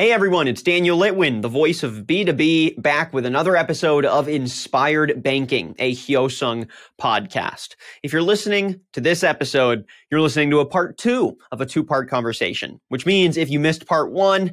Hey everyone, it's Daniel Litwin, the voice of B2B, back with another episode of Inspired Banking, a Hyosung podcast. If you're listening to this episode, you're listening to a part two of a two part conversation, which means if you missed part one,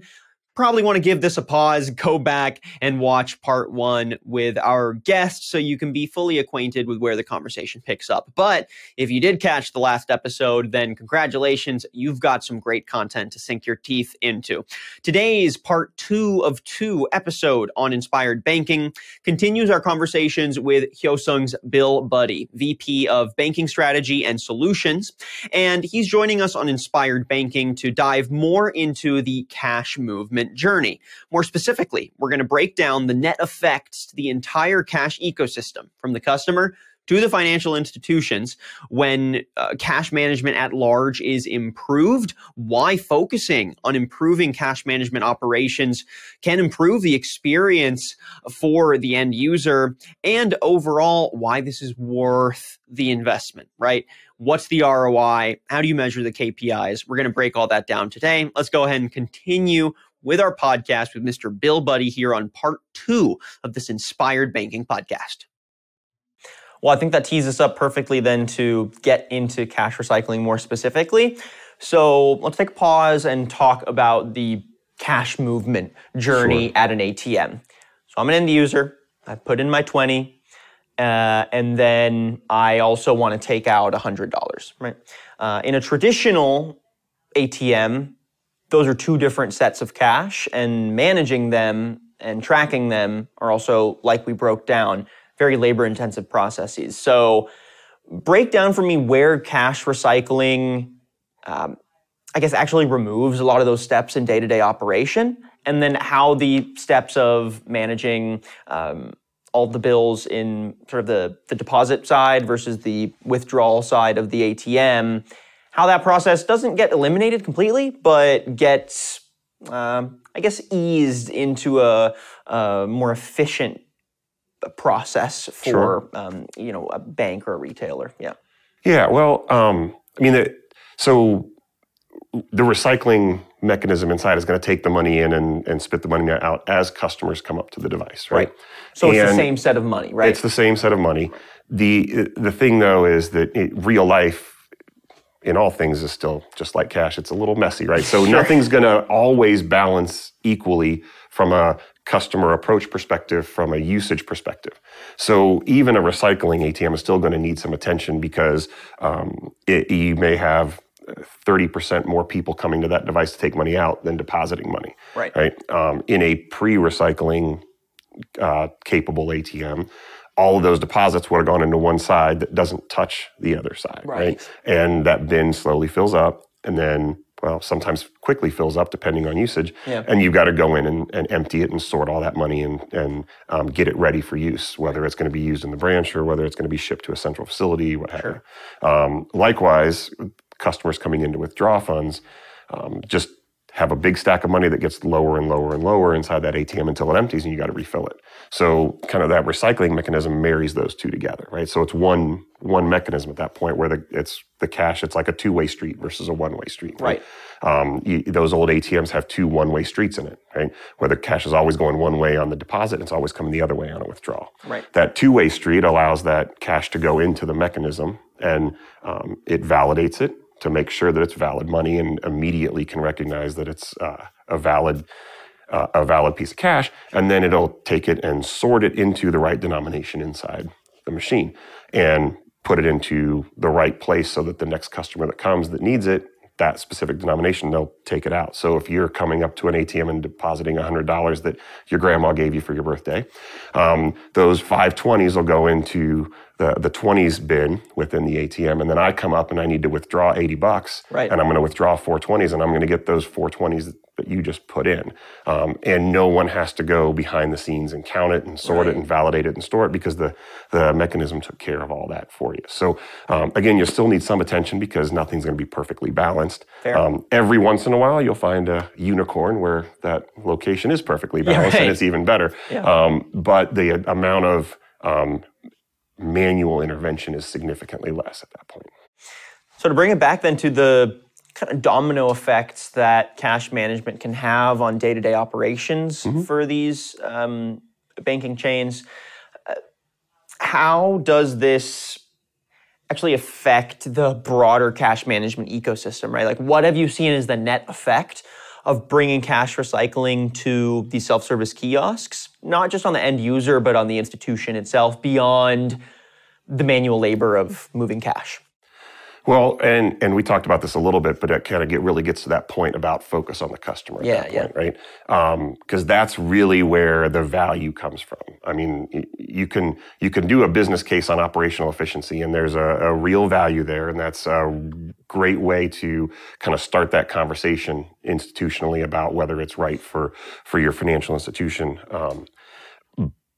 probably want to give this a pause, go back and watch part one with our guest so you can be fully acquainted with where the conversation picks up. But if you did catch the last episode, then congratulations, you've got some great content to sink your teeth into. Today's part two of two episode on inspired banking continues our conversations with Hyosung's Bill Budde, VP of Banking Strategy and Solutions. And he's joining us on Inspired Banking to dive more into the cash movement journey. More specifically, we're going to break down the net effects to the entire cash ecosystem from the customer to the financial institutions when uh, cash management at large is improved, why focusing on improving cash management operations can improve the experience for the end user, and overall, why this is worth the investment, right? What's the ROI? How do you measure the KPIs? We're going to break all that down today. Let's go ahead and continue with our podcast with Mr. Bill Budde here on part two of this inspired banking podcast. Well, I think that tees us up perfectly then to get into cash recycling more specifically. So let's take a pause and talk about the cash movement journey sure. at an ATM. So I'm an end user. I put in my 20, uh, and then I also want to take out $100, right? Uh, in a traditional ATM, those are two different sets of cash, and managing them and tracking them are also, like we broke down, very labor intensive processes. So, break down for me where cash recycling, um, I guess, actually removes a lot of those steps in day to day operation, and then how the steps of managing um, all the bills in sort of the, the deposit side versus the withdrawal side of the ATM how that process doesn't get eliminated completely, but gets, um, I guess, eased into a, a more efficient process for sure. um, you know a bank or a retailer. Yeah. Yeah. Well, um, I mean, the, so the recycling mechanism inside is going to take the money in and, and spit the money out as customers come up to the device, right? right. So and it's the same set of money, right? It's the same set of money. The the thing though is that it, real life in all things is still just like cash. It's a little messy, right? So sure. nothing's going to always balance equally from a customer approach perspective, from a usage perspective. So even a recycling ATM is still going to need some attention because um, it, you may have 30% more people coming to that device to take money out than depositing money. Right. Right. Um, in a pre-recycling uh, capable ATM, all of those deposits would have gone into one side that doesn't touch the other side, right? right? And that bin slowly fills up and then, well, sometimes quickly fills up depending on usage. Yeah. And you've got to go in and, and, empty it and sort all that money and, and um, get it ready for use, whether it's going to be used in the branch or whether it's going to be shipped to a central facility, what have sure. you. Um, likewise, customers coming in to withdraw funds, um, just have a big stack of money that gets lower and lower and lower inside that ATM until it empties and you got to refill it. So kind of that recycling mechanism marries those two together, right? So it's one one mechanism at that point where the it's the cash it's like a two way street versus a one way street, right? right. Um, you, those old ATMs have two one way streets in it, right? Where the cash is always going one way on the deposit, and it's always coming the other way on a withdrawal. Right. That two way street allows that cash to go into the mechanism and um, it validates it to make sure that it's valid money and immediately can recognize that it's uh, a valid uh, a valid piece of cash, and then it'll take it and sort it into the right denomination inside the machine and put it into the right place so that the next customer that comes that needs it that specific denomination, they'll take it out. So if you're coming up to an ATM and depositing $100 that your grandma gave you for your birthday, um, those 520s will go into the, the 20s bin within the ATM. And then I come up and I need to withdraw 80 bucks. Right. And I'm going to withdraw 420s and I'm going to get those 420s that you just put in. Um, and no one has to go behind the scenes and count it and sort right. it and validate it and store it because the, the mechanism took care of all that for you. So um, again, you still need some attention because nothing's going to be perfectly balanced. Um, every once in a while, you'll find a unicorn where that location is perfectly balanced yeah, right. and it's even better. Yeah. Um, but the amount of um, manual intervention is significantly less at that point. So to bring it back then to the kind of domino effects that cash management can have on day-to-day operations Mm-hmm. for these um, banking chains. Uh, how does this actually affect the broader cash management ecosystem, right? Like, what have you seen as the net effect of bringing cash recycling to these self service kiosks, not just on the end user, but on the institution itself, beyond the manual labor of moving cash? Well, and and we talked about this a little bit, but it kind of get really gets to that point about focus on the customer at Yeah, that yeah. right? Because that's really where the value comes from. I mean, you can you can do a business case on operational efficiency, and there's a, a real value there, and that's a great way to kind of start that conversation institutionally about whether it's right for for your financial institution. Um,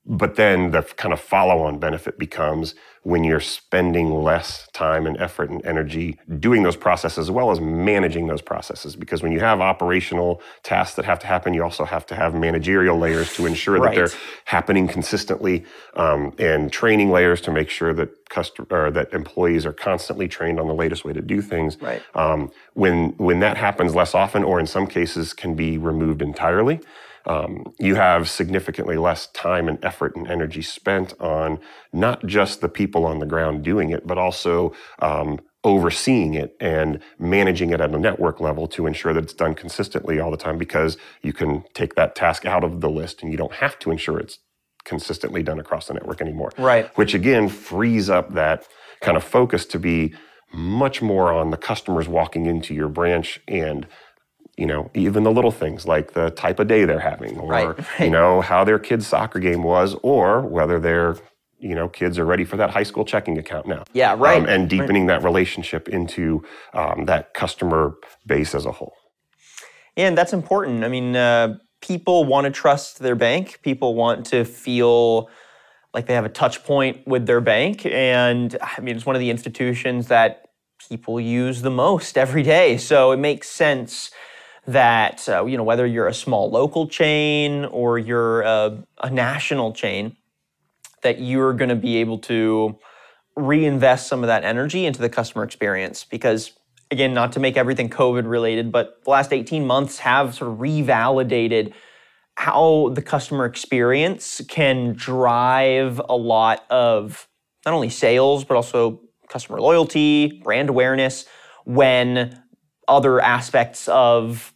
but then the kind of follow on benefit becomes when you're spending less time and effort and energy doing those processes as well as managing those processes. Because when you have operational tasks that have to happen, you also have to have managerial layers to ensure Right. that they're happening consistently um, and training layers to make sure that custom- or that employees are constantly trained on the latest way to do things. Right. Um, when when that happens less often, or in some cases can be removed entirely, um, you have significantly less time and effort and energy spent on not just the people on the ground doing it, but also um, overseeing it and managing it at a network level to ensure that it's done consistently all the time. Because you can take that task out of the list and you don't have to ensure it's consistently done across the network anymore Right. which again frees up that kind of focus to be much more on the customers walking into your branch and you know even the little things like the type of day they're having or Right, you know how their kid's soccer game was or whether their you know kids are ready for that high school checking account now Yeah, right, um, and deepening that relationship into um, that customer base as a whole And that's important. I mean, uh, people want to trust their bank. People want to feel like they have a touch point with their bank. And I mean, it's one of the institutions that people use the most every day. So it makes sense that, uh, you know, whether you're a small local chain or you're a, a national chain, that you're going to be able to reinvest some of that energy into the customer experience. Because again not to make everything covid related but the last 18 months have sort of revalidated how the customer experience can drive a lot of not only sales but also customer loyalty brand awareness when other aspects of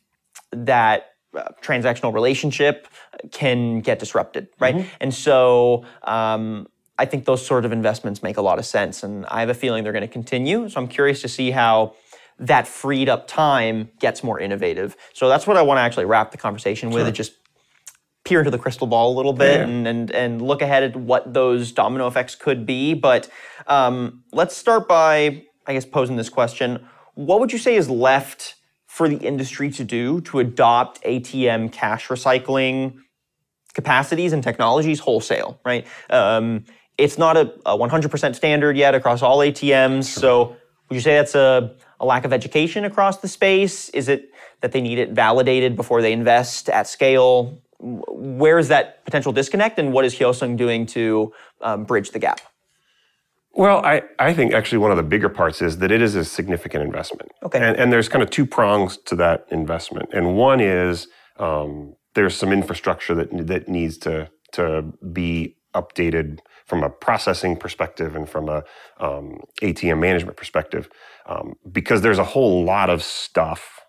that uh, transactional relationship can get disrupted, right? And so um, I think those sort of investments make a lot of sense, and I have a feeling they're going to continue. So I'm curious to see how that freed up time gets more innovative. So that's what I want to actually wrap the conversation with. It just peer into the crystal ball a little bit Yeah. and, and and look ahead at what those domino effects could be. But um, let's start by, I guess, posing this question: What would you say is left for the industry to do to adopt ATM cash recycling capacities and technologies wholesale? Right. Um, it's not a, a 100% standard yet across all ATMs. So would you say that's a, a lack of education across the space? Is it that they need it validated before they invest at scale? Where is that potential disconnect, and what is Hyosung doing to um, bridge the gap? Well, I, I think actually one of the bigger parts is that it is a significant investment. Okay. And, and there's kind of two prongs to that investment. And one is um, there's some infrastructure that, that needs to, to be updated from a processing perspective and from a um, ATM management perspective um, because there's a whole lot of stuff,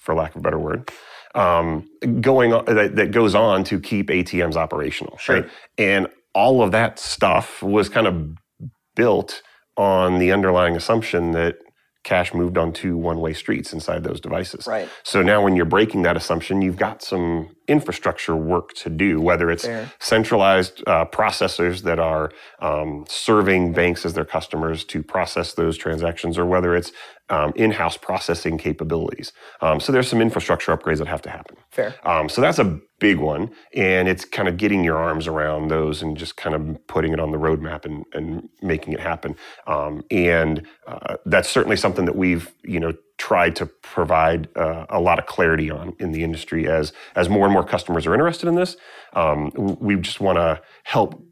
for lack of a better word, um, going on that, that goes on to keep ATMs operational. Sure. Right? And all of that stuff was kind of built on the underlying assumption that cash moved on two one-way streets inside those devices. Right. So now when you're breaking that assumption, you've got some infrastructure work to do, whether it's Fair. centralized uh, processors that are um, serving banks as their customers to process those transactions, or whether it's um, in-house processing capabilities. Um, so there's some infrastructure upgrades that have to happen. Fair. Um, so that's a big one, and it's kind of getting your arms around those and just kind of putting it on the roadmap and, and making it happen. Um, and uh, that's certainly something that we've you know tried to provide uh, a lot of clarity on in the industry as as more and more customers are interested in this. Um, we just want to help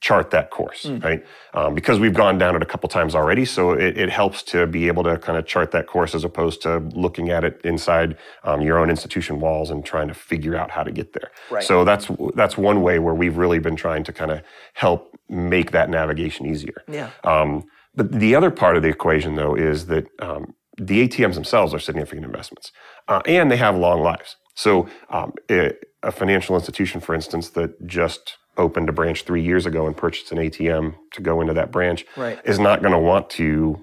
chart that course, right? Um, because we've gone down it a couple times already, so it, it helps to be able to kind of chart that course as opposed to looking at it inside um, your own institution walls and trying to figure out how to get there. Right. So that's that's one way where we've really been trying to kind of help make that navigation easier. Yeah. Um, but the other part of the equation, though, is that um, the ATMs themselves are significant investments, uh, and they have long lives. So, um, a, a financial institution, for instance, that just opened a branch three years ago and purchased an ATM to go into that branch, Right. is not going to want to,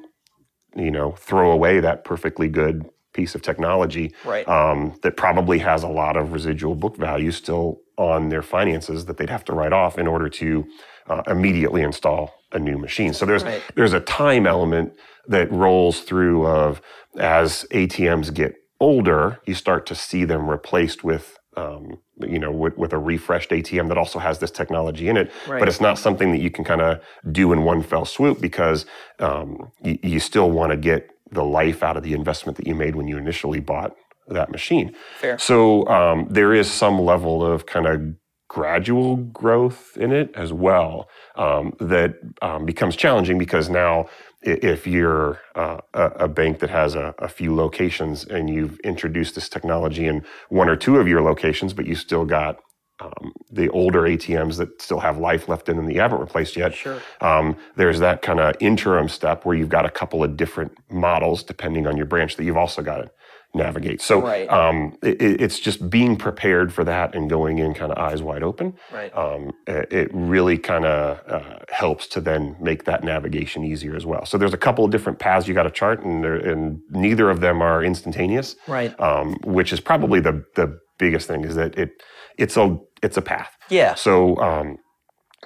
you know, throw away that perfectly good piece of technology Right. um, that probably has a lot of residual book value still on their finances that they'd have to write off in order to uh, immediately install a new machine. So there's Right. there's a time element that rolls through of as ATMs get older, you start to see them replaced with um, you know with, with a refreshed ATM that also has this technology in it. Right. But it's not something that you can kind of do in one fell swoop because um, you, you still want to get the life out of the investment that you made when you initially bought that machine. Fair. So um, there is some level of kind of gradual growth in it as well um, that um, becomes challenging because now if you're uh, a, bank that has a, a few locations and you've introduced this technology in one or two of your locations, but you still got um, the older ATMs that still have life left in them that you haven't replaced yet. Sure. Um, there's that kind of interim step where you've got a couple of different models depending on your branch that you've also got to navigate. So Right. um, it, it- it's just being prepared for that and going in kind of eyes wide open. Right. Um, it, it really kind of uh, helps to then make that navigation easier as well. So there's a couple of different paths you got to chart, and, and neither of them are instantaneous. Right. Um, which is probably the the biggest thing is that it it's a it's a path. Yeah. So, um,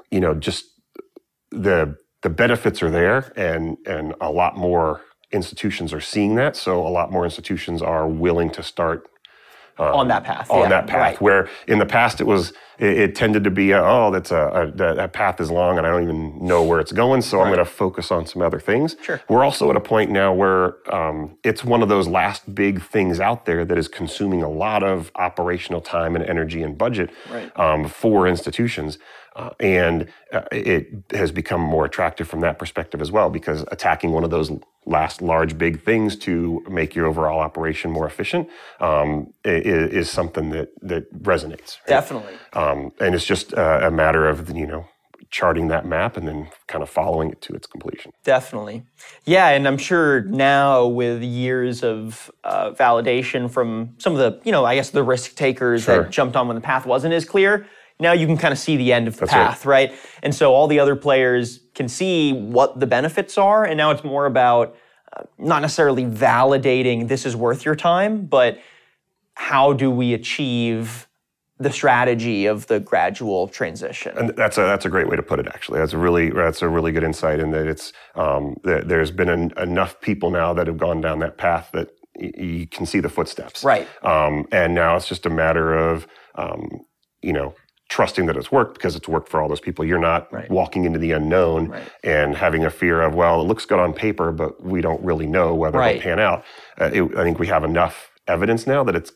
you know, just the the benefits are there, and and a lot more institutions are seeing that. So, a lot more institutions are willing to start um, on that path. on yeah, that path. Right. Where in the past it was, it, it tended to be, a, oh, that's a, a that, that path is long, and I don't even know where it's going. So I'm going to focus on some other things. Sure. We're also at a point now where um, it's one of those last big things out there that is consuming a lot of operational time and energy and budget Right. um, for institutions. Uh, and uh, it has become more attractive from that perspective as well, because attacking one of those last large big things to make your overall operation more efficient um, i- i- is, something that that resonates. right? Definitely. Um, and it's just uh, a matter of you know charting that map and then kind of following it to its completion. Definitely. Yeah, and I'm sure now with years of uh, validation from some of the, you know, I guess the risk takers Sure. that jumped on when the path wasn't as clear, now you can kind of see the end of the That's right. path, right. And so all the other players can see what the benefits are, and now it's more about uh, not necessarily validating this is worth your time, but how do we achieve the strategy of the gradual transition? And that's a that's a great way to put it. Actually, that's a really that's a really good insight in that it's um, there, there's been en- enough people now that have gone down that path that y- you can see the footsteps. Right. Um, and now it's just a matter of um, you know trusting that it's worked because it's worked for all those people. You're not Right. walking into the unknown Right. and having a fear of well, it looks good on paper, but we don't really know whether Right. it'll pan out. Uh, it, I think we have enough evidence now that it's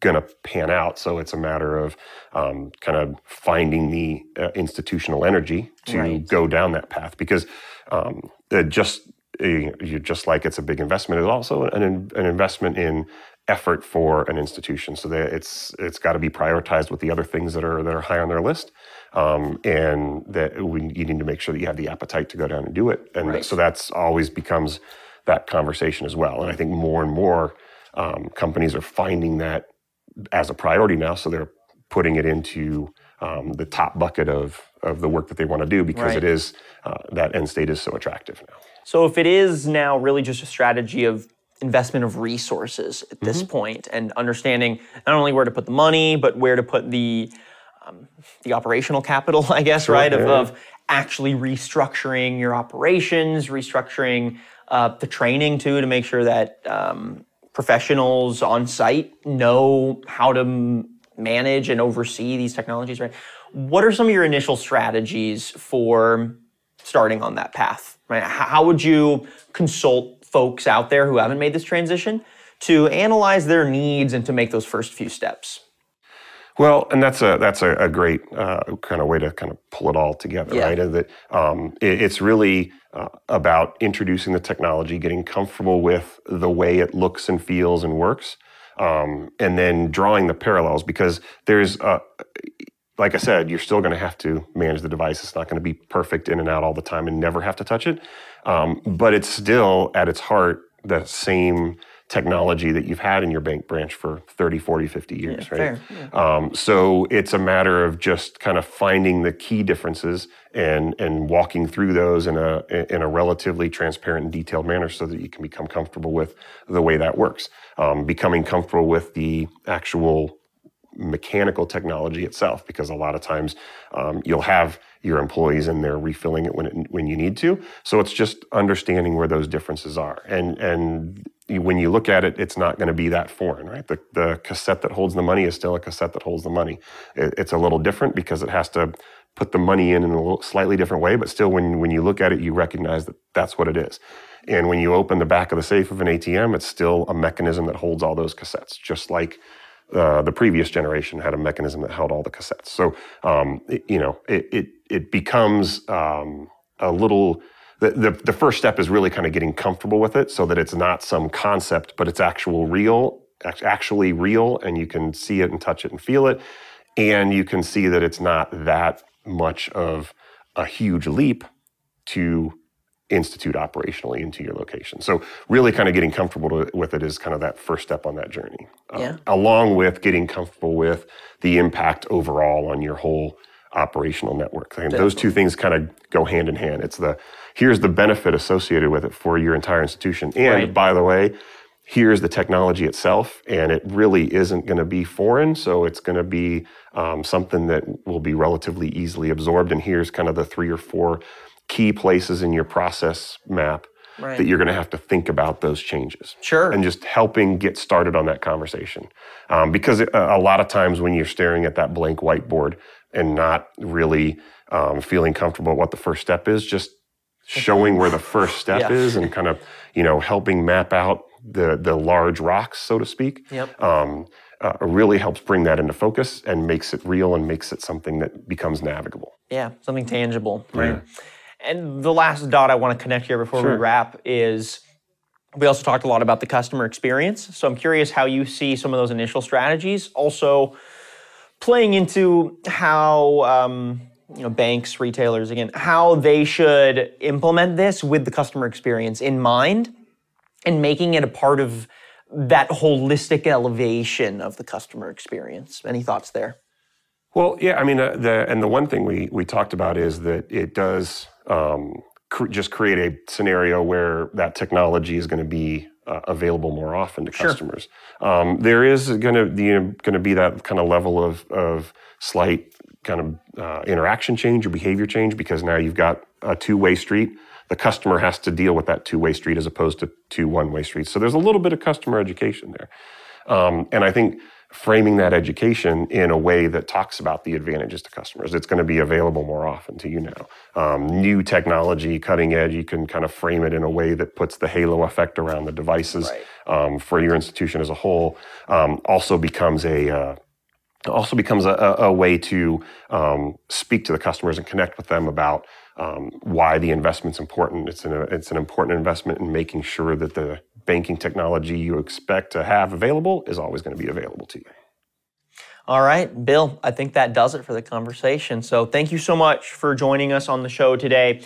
going to pan out. So it's a matter of um, kind of finding the uh, institutional energy to Right. go down that path because um, it just uh, you just like it's a big investment. It's also an, an investment in effort for an institution. So that it's it's got to be prioritized with the other things that are that are high on their list. Um, and that we, you need to make sure that you have the appetite to go down and do it. And Right. so that's always becomes that conversation as well. And I think more and more um, companies are finding that as a priority now, so they're putting it into um, the top bucket of of the work that they want to do because Right. it is uh, that end state is so attractive now. So if it is now really just a strategy of investment of resources at this point and understanding not only where to put the money, but where to put the um, the operational capital, I guess, right? Of, yeah, yeah. of actually restructuring your operations, restructuring uh, the training too, to make sure that um, professionals on site know how to manage and oversee these technologies, right? What are some of your initial strategies for starting on that path? Right? How would you consult folks out there who haven't made this transition to analyze their needs and to make those first few steps? Well, and that's a that's a, a great uh, kind of way to kind of pull it all together, Yeah. right? That um, it- it's really uh, about introducing the technology, getting comfortable with the way it looks and feels and works, um, and then drawing the parallels because there's. Uh, like I said, you're still going to have to manage the device. It's not going to be perfect in and out all the time and never have to touch it. Um, but it's still at its heart the same technology that you've had in your bank branch for 30, 40, 50 years, right? fair, Um, so it's a matter of just kind of finding the key differences and and walking through those in a in a relatively transparent and detailed manner, so that you can become comfortable with the way that works. Um, becoming comfortable with the actual mechanical technology itself, because a lot of times um, you'll have your employees in there refilling it when it, when you need to. So it's just understanding where those differences are, and and when you look at it, it's not going to be that foreign, right? The the cassette that holds the money is still a cassette that holds the money. It, it's a little different because it has to put the money in in a little, slightly different way, but still, when when you look at it, you recognize that that's what it is. And when you open the back of the safe of an ATM, it's still a mechanism that holds all those cassettes, just like uh, the previous generation had a mechanism that held all the cassettes. So, um, it- you know, it it, it becomes um, a little. The, the, the first step is really kind of getting comfortable with it, so that it's not some concept, but it's actual real, actually real, and you can see it and touch it and feel it, and you can see that it's not that much of a huge leap to institute operationally into your location. So really kind of getting comfortable to, with it is kind of that first step on that journey. Um, Yeah. Along with getting comfortable with the impact overall on your whole operational network. And those two things kind of go hand in hand. It's the here's the benefit associated with it for your entire institution. And Right. by the way, here's the technology itself, and it really isn't going to be foreign. So it's going to be um, something that will be relatively easily absorbed. And here's kind of the three or four key places in your process map Right. that you're going to have to think about those changes. Sure. And just helping get started on that conversation. Um, because a, a lot of times when you're staring at that blank whiteboard and not really um, feeling comfortable what the first step is, just showing where the first step Yeah. is and kind of, you know, helping map out the, the large rocks, so to speak, Yep. um, uh, really helps bring that into focus and makes it real and makes it something that becomes navigable. Yeah, something tangible, right? And the last dot I want to connect here before we wrap is we also talked a lot about the customer experience. So I'm curious how you see some of those initial strategies also playing into how um, you know banks, retailers, again, how they should implement this with the customer experience in mind and making it a part of that holistic elevation of the customer experience. Any thoughts there? Well, yeah, I mean, uh, the and the one thing we we talked about is that it does um, cr- just create a scenario where that technology is going to be uh, available more often to customers. Um, there is going to you know, going to be that kind of level of of slight kind of uh, interaction change or behavior change because now you've got a two way street. The customer has to deal with that two way street as opposed to two one way streets. So there's a little bit of customer education there. Um, and I think framing that education in a way that talks about the advantages to customers, it's going to be available more often to you now. Um, new technology, cutting edge, you can kind of frame it in a way that puts the halo effect around the devices um, for your institution as a whole. Um, also becomes a uh, also becomes a, a, way to um, speak to the customers and connect with them about um, why the investment's important. It's an it's an important investment in making sure that the banking technology you expect to have available is always going to be available to you. All right, Bill, I think that does it for the conversation. So thank you so much for joining us on the show today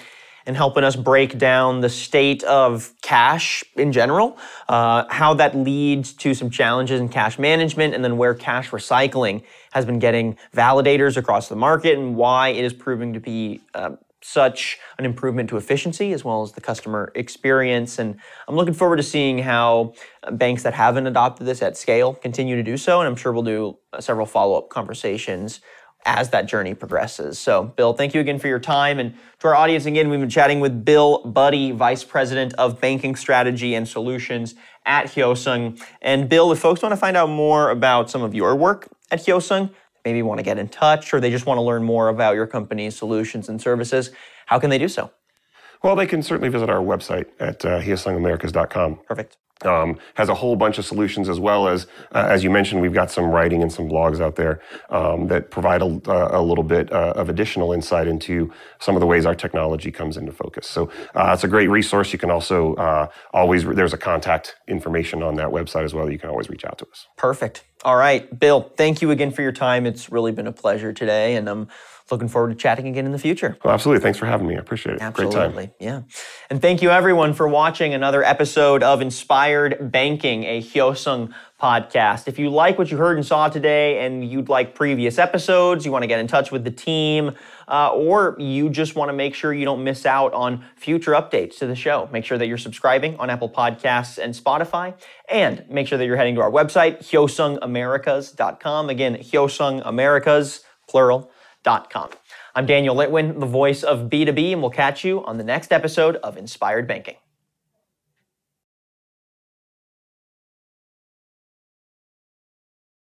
and helping us break down the state of cash in general, uh, how that leads to some challenges in cash management, and then where cash recycling has been getting validators across the market and why it is proving to be uh, such an improvement to efficiency as well as the customer experience. And I'm looking forward to seeing how uh, banks that haven't adopted this at scale continue to do so. And I'm sure we'll do uh, several follow up conversations as that journey progresses. So, Bill, thank you again for your time. And to our audience, again, we've been chatting with Bill Budde, Vice President of Banking Strategy and Solutions at Hyosung. And Bill, if folks want to find out more about some of your work at Hyosung, maybe want to get in touch or they just want to learn more about your company's solutions and services, how can they do so? Well, they can certainly visit our website at uh, hyosungamericas.com. Perfect. Um, has a whole bunch of solutions as well as, uh, as you mentioned, we've got some writing and some blogs out there um, that provide a, a little bit uh, of additional insight into some of the ways our technology comes into focus. So uh, it's a great resource. You can also uh, always, there's a contact information on that website as well. You can always reach out to us. Perfect. All right, Bill, thank you again for your time. It's really been a pleasure today. And I'm looking forward to chatting again in the future. Well, absolutely. Thanks for having me. I appreciate it. Absolutely. Great time. Yeah. And thank you everyone for watching another episode of Inspired Banking, a Hyosung podcast. If you like what you heard and saw today and you'd like previous episodes, you want to get in touch with the team, uh, or you just want to make sure you don't miss out on future updates to the show, make sure that you're subscribing on Apple Podcasts and Spotify, and make sure that you're heading to our website, hyosungamericas.com. Again, hyosungamericas, plural, I'm Daniel Litwin, the voice of B2B, and we'll catch you on the next episode of Inspired Banking.